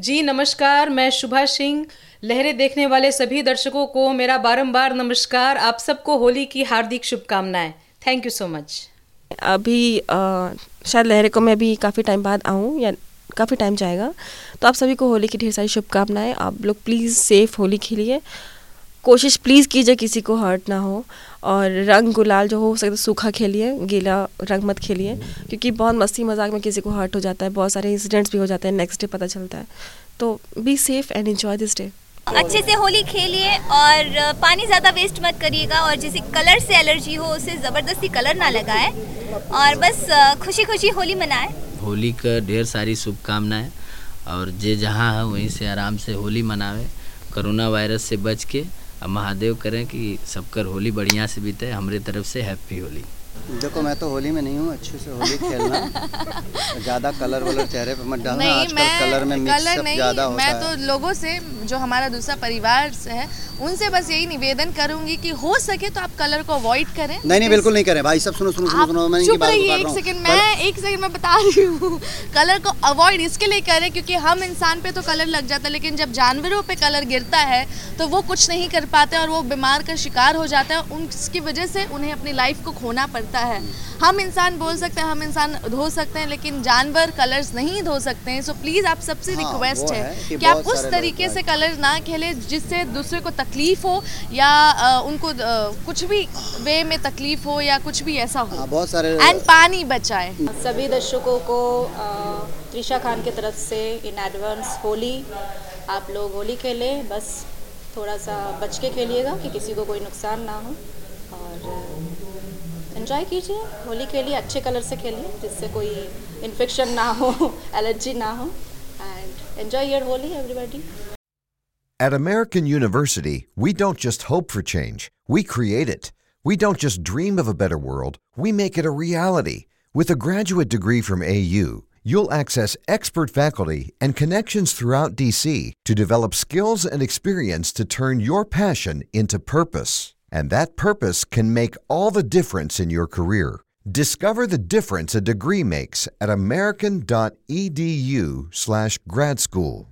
जी नमस्कार मैं शुभा सिंह लहरें देखने वाले सभी दर्शकों को मेरा बारंबार नमस्कार। आप सबको होली की हार्दिक शुभकामनाएँ। थैंक यू सो मच अभी आ, शायद लहरे को मैं अभी काफ़ी टाइम बाद आऊँ या काफ़ी टाइम जाएगा। तो आप सभी को होली की ढेर सारी शुभकामनाएँ। आप लोग प्लीज़ सेफ़ होली खेलिए कोशिश प्लीज़ कीजिए किसी को हर्ट ना हो और रंग गुलाल जो हो सकता सूखा खेलिए गीला रंग मत खेलिए क्योंकि बहुत मस्ती मज़ाक में किसी को हर्ट हो जाता है बहुत सारे इंसिडेंट्स भी हो जाते हैं नेक्स्ट डे पता चलता है। तो be safe and enjoy this day अच्छे से होली खेलिए और पानी ज़्यादा वेस्ट मत करिएगा और जिसे कलर से एलर्जी हो उसे ज़बरदस्ती कलर ना लगाए और बस खुशी खुशी होली मनाए। होली का ढेर सारी शुभकामनाएँ और जे जहाँ है वहीं से आराम से होली मनावे कोरोना वायरस से बच के महादेव करें कि सबकर होली बढ़िया से बीते हमारे तरफ़ से हैप्पी होली। देखो मैं तो होली में नहीं हूँ अच्छे से होली खेलना। ज़्यादा कलर वलर चेहरे पे मत डालना आजकल मैं, कलर में कलर नहीं ज़्यादा होता मैं तो लोगों से जो हमारा दूसरा परिवार से है उनसे बस यही निवेदन करूँगी कि हो सके तो आप कलर को अवॉइड करें। नहीं नहीं बिल्कुल नहीं करें। भाई सब सुनो सुनो सुनो सुनो मैं चुप रहिए एक सेकंड मैं एक सेकंड में बता रही हूँ। कलर को अवॉइड इसके लिए करें क्योंकि हम इंसान पे तो कलर लग जाता है लेकिन जब जानवरों पे कलर गिरता है तो वो कुछ नहीं कर पाते और वो बीमार का शिकार हो जाता है उनकी वजह से उन्हें अपनी लाइफ को खोना पड़ता है। हम इंसान बोल सकते हैं हम इंसान धो सकते हैं लेकिन जानवर कलर्स नहीं धो सकते हैं। सो प्लीज़ आप सबसे रिक्वेस्ट हाँ, है कि आप उस तरीके से कलर ना खेले जिससे दूसरे को तकलीफ़ हो या आ, उनको आ, कुछ भी वे में तकलीफ़ हो या कुछ भी ऐसा हो। हाँ, बहुत सारे एंड पानी बचाए। सभी दर्शकों को त्रिशा खान की तरफ़ से इन एडवांस होली आप लोग होली खेले बस थोड़ा सा बच के खेलिएगा कि किसी को कोई नुकसान ना हो। और इन्जॉय कीजिए होली खेलिए अच्छे कलर से खेलिए जिससे कोई इन्फेक्शन ना हो एलर्जी ना हो and enjoy your Holi everybody At American University, we don't just hope for change, we create it. We don't just dream of a better world, we make it a reality. With a graduate degree from AU, you'll access expert faculty and connections throughout DC to develop skills and experience to turn your passion into purpose. And that purpose can make all the difference in your career. Discover the difference a degree makes at american.edu/grad school.